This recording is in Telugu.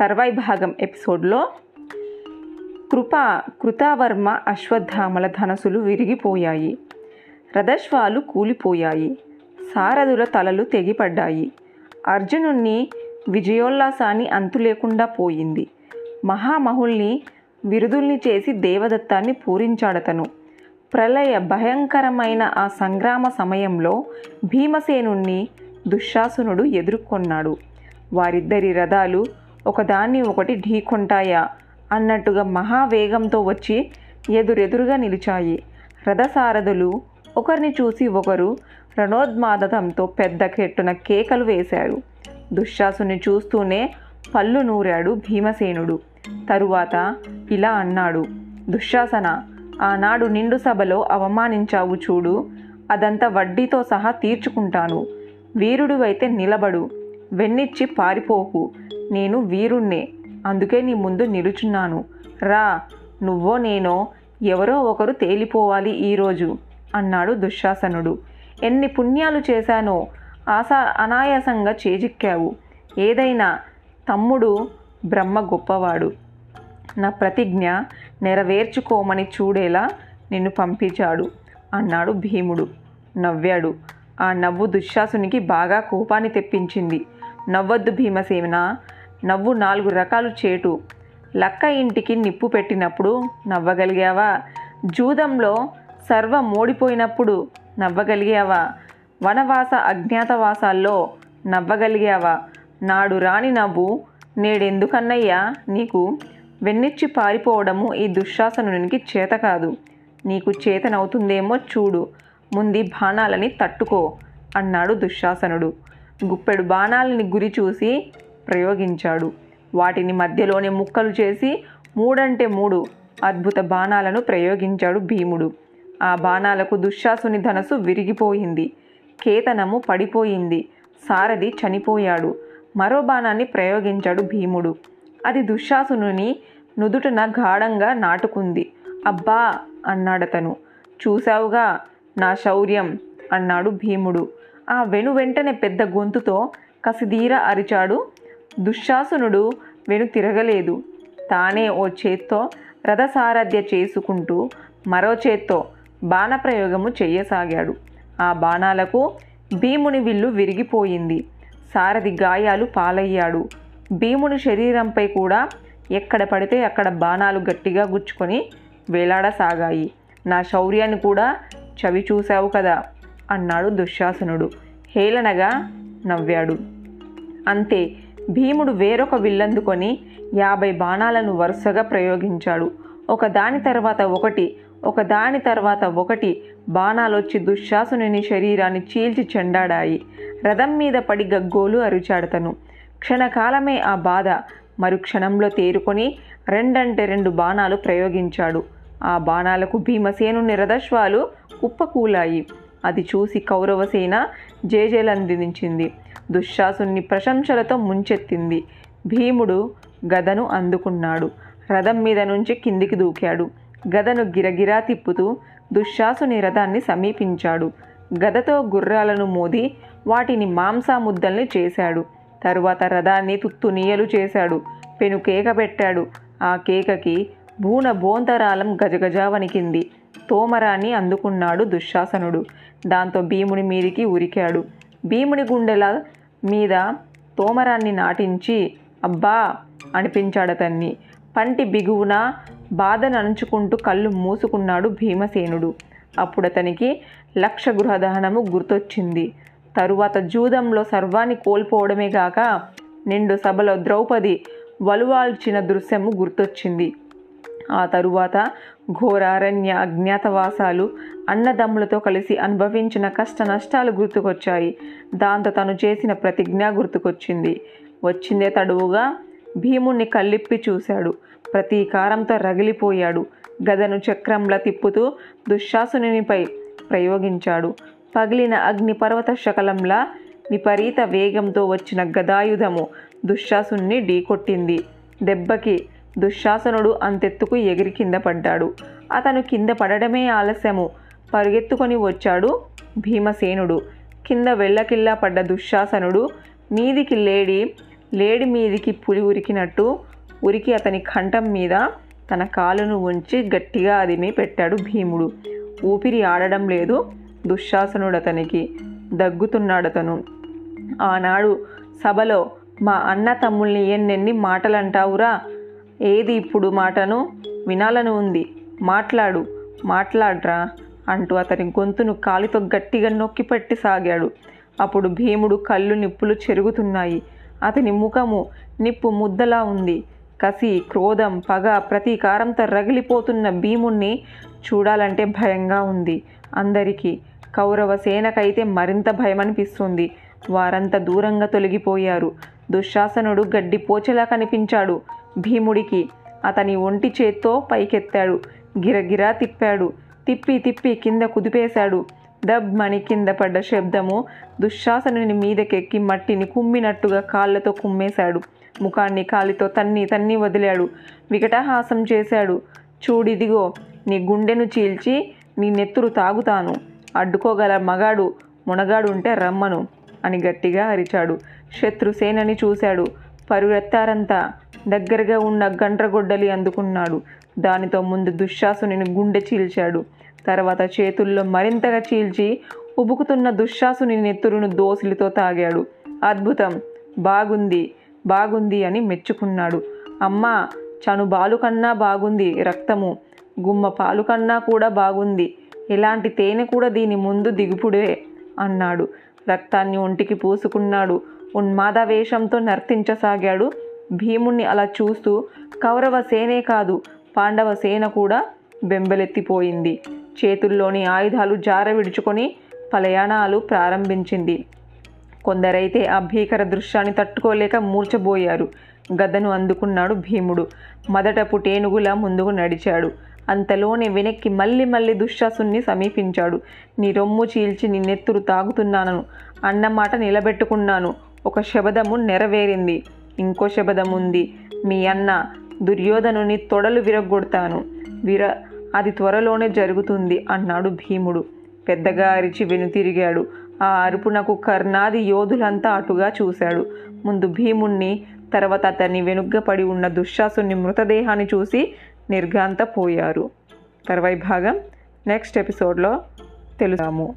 తర్వాయి భాగం ఎపిసోడ్లో కృప కృతావర్మ అశ్వత్థామల ధనసులు విరిగిపోయాయి. రథశ్వాలు కూలిపోయాయి. సారథుల తలలు తెగిపడ్డాయి. అర్జునుణ్ణి విజయోల్లాసాన్ని అంతు లేకుండా పోయింది. మహామహుల్ని విరుదుల్ని చేసి దేవదత్తాన్ని పూరించాడతను. ప్రళయ భయంకరమైన ఆ సంగ్రామ సమయంలో భీమసేనుణ్ణి దుశ్శాసనుడు ఎదుర్కొన్నాడు. వారిద్దరి రథాలు ఒకదాన్ని ఒకటి ఢీకొంటాయా? అన్నట్టుగా మహావేగంతో వచ్చి ఎదురెదురుగా నిలిచాయి. రథసారథులు ఒకరిని చూసి ఒకరు రణోద్మాదతంతో పెద్ద కెట్టున కేకలు వేశారు. దుశ్శాసుని చూస్తూనే పళ్ళు నూరాడు భీమసేనుడు. తరువాత ఇలా అన్నాడు దుశ్శాసన ఆనాడు నిండు సభలో అవమానించావు చూడు. అదంతా వడ్డీతో సహా తీర్చుకుంటాను. వీరుడు అయితే నిలబడు. వెన్నిచ్చి పారిపోకు. నేను వీరుణ్ణే. అందుకే నీ ముందు నిలుచున్నాను. రా నువ్వో నేనో ఎవరో ఒకరు తేలిపోవాలి ఈరోజు అన్నాడు దుశ్శాసనుడు. ఎన్ని పుణ్యాలు చేశానో ఆశా అనాయాసంగా చేజిక్కావు. ఏదైనా తమ్ముడు బ్రహ్మ గొప్పవాడు. నా ప్రతిజ్ఞ నెరవేర్చుకోమని చూడేలా నిన్ను పంపించాడు అన్నాడు భీముడు. నవ్వాడు. ఆ నవ్వు దుశ్శాసునికి బాగా కోపాన్ని తెప్పించింది. నవ్వొద్దు భీమసేన. నవ్వు నాలుగు రకాలు చేటు. లక్క ఇంటికి నిప్పు పెట్టినప్పుడు నవ్వగలిగావా? జూదంలో సర్వం మోడిపోయినప్పుడు నవ్వగలిగావా? వనవాస అజ్ఞాతవాసాల్లో నవ్వగలిగావా? నాడు రాని నవ్వు నేడెందుకన్నయ్యా? నీకు వెన్నెచ్చి పారిపోవడము ఈ దుశ్శాసనునికి చేత కాదు. నీకు చేతనవుతుందేమో చూడు. ముందు బాణాలని తట్టుకో అన్నాడు దుశ్శాసనుడు. గుప్పెడు బాణాలని గురి చూసి ప్రయోగించాడు. వాటిని మధ్యలోనే ముక్కలు చేసి మూడంటే మూడు అద్భుత బాణాలను ప్రయోగించాడు భీముడు. ఆ బాణాలకు దుశ్శాసుని ధనసు విరిగిపోయింది. కేతనము పడిపోయింది. సారథి చనిపోయాడు. మరో బాణాన్ని ప్రయోగించాడు భీముడు. అది దుశ్శాసునుని నుదుటన గాఢంగా నాటుకుంది. అబ్బా! అన్నాడతను. చూశావుగా నా శౌర్యం! అన్నాడు భీముడు. ఆ వెను వెంటనే పెద్ద గొంతుతో కసిదీర అరిచాడు. దుశ్శాసనుడు వెను తిరగలేదు. తానే ఓ చేత్తో రథసారథ్య చేసుకుంటూ మరో చేత్తో బాణప్రయోగము చేయసాగాడు ఆ బాణాలకు భీముని విల్లు విరిగిపోయింది. సారథి గాయాలు పాలయ్యాడు. భీముని శరీరంపై కూడా ఎక్కడ పడితే అక్కడ బాణాలు గట్టిగా గుచ్చుకొని వేలాడసాగాయి. నా శౌర్యాన్ని కూడా చవి చూశావు కదా. అన్నాడు దుశ్శాసనుడు. హేళనగా నవ్వాడు. అంతే భీముడు వేరొక విల్లందుకొని యాభై బాణాలను వరుసగా ప్రయోగించాడు. ఒకదాని తర్వాత ఒకటి ఒకదాని తర్వాత ఒకటి బాణాలొచ్చి దుశ్శాసుని శరీరాన్ని చీల్చి చెండాడాయి. రథం మీద పడి గగ్గోలు అరిచాడతను. క్షణకాలమే ఆ బాధ మరుక్షణంలో తేరుకొని రెండంటే రెండు బాణాలు ప్రయోగించాడు. ఆ బాణాలకు భీమసేను రథశ్వాలు కుప్పకూలాయి. అది చూసి కౌరవసేన జేజేలందించింది. దుశ్శాసుని ప్రశంసలతో ముంచెత్తింది. భీముడు గదను అందుకున్నాడు. రథం మీద నుంచి కిందికి దూకాడు. గదను గిరగిరా తిప్పుతూ దుశ్శాసుని రథాన్ని సమీపించాడు. గదతో గుర్రాలను మోది వాటిని మాంసాముద్దల్ని చేశాడు. తరువాత రథాన్ని తుత్తునీయలు చేశాడు. పెను కేక పెట్టాడు. ఆ కేకకి భూన బోంతరాలం గజగజ వణికింది. తోమరాన్ని అందుకున్నాడు దుశ్శాసనుడు. దాంతో భీముని మీదికి ఉరికాడు. భీముని గుండెల మీద తోమరాన్ని నాటించి అబ్బా! అనిపించాడతన్ని పంటి బిగువున బాధను అణుచుకుంటూ కళ్ళు మూసుకున్నాడు భీమసేనుడు. అప్పుడు అతనికి లక్ష గృహదహనము గుర్తొచ్చింది. తరువాత జూదంలో సర్వాన్ని కోల్పోవడమే కాక నిండు సభలో ద్రౌపది వలువాల్చిన దృశ్యము గుర్తొచ్చింది. ఆ తరువాత ఘోరారణ్య అజ్ఞాతవాసాలు అన్నదమ్ములతో కలిసి అనుభవించిన కష్ట నష్టాలు గుర్తుకొచ్చాయి. దాంతో తను చేసిన ప్రతిజ్ఞ గుర్తుకొచ్చింది. వచ్చిందే తడువుగా భీముణ్ణి కళ్ళిప్పి చూశాడు. ప్రతీకారంతో రగిలిపోయాడు. గదను చక్రంలా తిప్పుతూ దుశ్శాసునిపై ప్రయోగించాడు. పగిలిన అగ్నిపర్వత శకలంలా విపరీత వేగంతో వచ్చిన గదాయుధము దుశ్శాసుని ఢీకొట్టింది. దెబ్బకి దుశ్శాసనుడు అంతెత్తుకు ఎగిరి కింద పడ్డాడు. అతను కింద పడడమే ఆలస్యము. పరుగెత్తుకొని వచ్చాడు భీమసేనుడు. కింద వెళ్ళకిల్లా పడ్డ దుశ్శాసనుడు మీదికి లేడి లేడి మీదికి పులి ఉరికినట్టు ఉరికి అతని కంఠం మీద తన కాలును ఉంచి గట్టిగా అదిమి పెట్టాడు భీముడు. ఊపిరి ఆడడం లేదు దుశ్శాసనుడు అతనికి. దగ్గుతున్నాడు అతను ఆనాడు సభలో మా అన్న తమ్ముల్ని ఎన్నెన్ని మాటలంటావురా? ఏది ఇప్పుడు మాటను? వినాలని ఉంది. మాట్లాడు. మాట్లాడ్రా అంటూ అతని గొంతును కాలితో గట్టిగా నొక్కిపెట్టి సాగాడు. అప్పుడు భీముడు కళ్ళు నిప్పులు చెరుగుతున్నాయి. అతని ముఖము నిప్పు ముద్దలా ఉంది. కసి క్రోధం పగ ప్రతీకారంతో రగిలిపోతున్న భీముణ్ణి చూడాలంటే భయంగా ఉంది. అందరికీ కౌరవ సేనకైతే మరింత భయం అనిపిస్తుంది వారంతా దూరంగా తొలగిపోయారు. దుశ్శాసనుడు గడ్డి పోచెలా కనిపించాడు. భీముడికి. అతని ఒంటి చేత్తో పైకెత్తాడు. గిరగిరా తిప్పాడు. తిప్పి తిప్పి కింద కుదిపేశాడు. దబ్మని కింద పడ్డ శబ్దము దుశ్శాసనుని మీదకెక్కి మట్టిని కుమ్మినట్టుగా కాళ్ళతో కుమ్మేశాడు. ముఖాన్ని కాలితో తన్ని తన్ని వదిలాడు. వికటహాసం చేశాడు. చూడిదిగో నీ గుండెను చీల్చి నీ నెత్తురు తాగుతాను. అడ్డుకోగల మగాడు మునగాడు ఉంటే రమ్మను అని గట్టిగా అరిచాడు. శత్రుసేనని చూశాడు. పరుగెత్తారంతా. దగ్గరగా ఉన్న గండ్రగొడ్డలి అందుకున్నాడు. దానితో ముందు దుశ్శాసుని గుండె చీల్చాడు. తర్వాత చేతుల్లో మరింతగా చీల్చి ఉబుకుతున్న దుశ్శాసుని నెత్తురును దోసులతో తాగాడు. అద్భుతం! బాగుంది! బాగుంది అని మెచ్చుకున్నాడు. అమ్మా! చను బాలు కన్నా బాగుంది రక్తము. గుమ్మ పాలు కన్నా కూడా బాగుంది. ఇలాంటి తేనె కూడా దీని ముందు దిగుపుడే! అన్నాడు. రక్తాన్ని ఒంటికి పూసుకున్నాడు. ఉన్మాద వేషంతో నర్తించసాగాడు. భీముణ్ణి అలా చూస్తూ కౌరవ సేనే కాదు పాండవ సేన కూడా బెంబెలెత్తిపోయింది. చేతుల్లోని ఆయుధాలు జార విడుచుకొని పలయాణాలు ప్రారంభించింది. కొందరైతే ఆ భీకర దృశ్యాన్ని తట్టుకోలేక మూర్చబోయారు. గదను అందుకున్నాడు భీముడు. మొదట టేనుగులా ముందుకు నడిచాడు. అంతలోనే వెనక్కి మళ్ళీ మళ్ళీ దుశ్శాసుని సమీపించాడు. నీ రొమ్ము చీల్చి నిన్నెత్తురు నెత్తురు తాగుతున్నాను అన్నమాట నిలబెట్టుకున్నాను. ఒక శబదము నెరవేరింది. ఇంకో శబదముంది ఉంది మీ అన్న దుర్యోధనుని తొడలు విరగొడతాను విర అది త్వరలోనే జరుగుతుంది అన్నాడు భీముడు. పెద్దగా అరిచి వెనుతిరిగాడు. ఆ అరుపునకు కర్ణాది యోధులంతా అటుగా చూశాడు. ముందు భీముణ్ణి తర్వాత అతన్ని వెనుగ్గా పడి ఉన్న దుశ్శాసుని మృతదేహాన్ని చూసి నిర్ఘాంతపోయారు. తర్వాయి భాగం నెక్స్ట్ ఎపిసోడ్లో తెలుసాము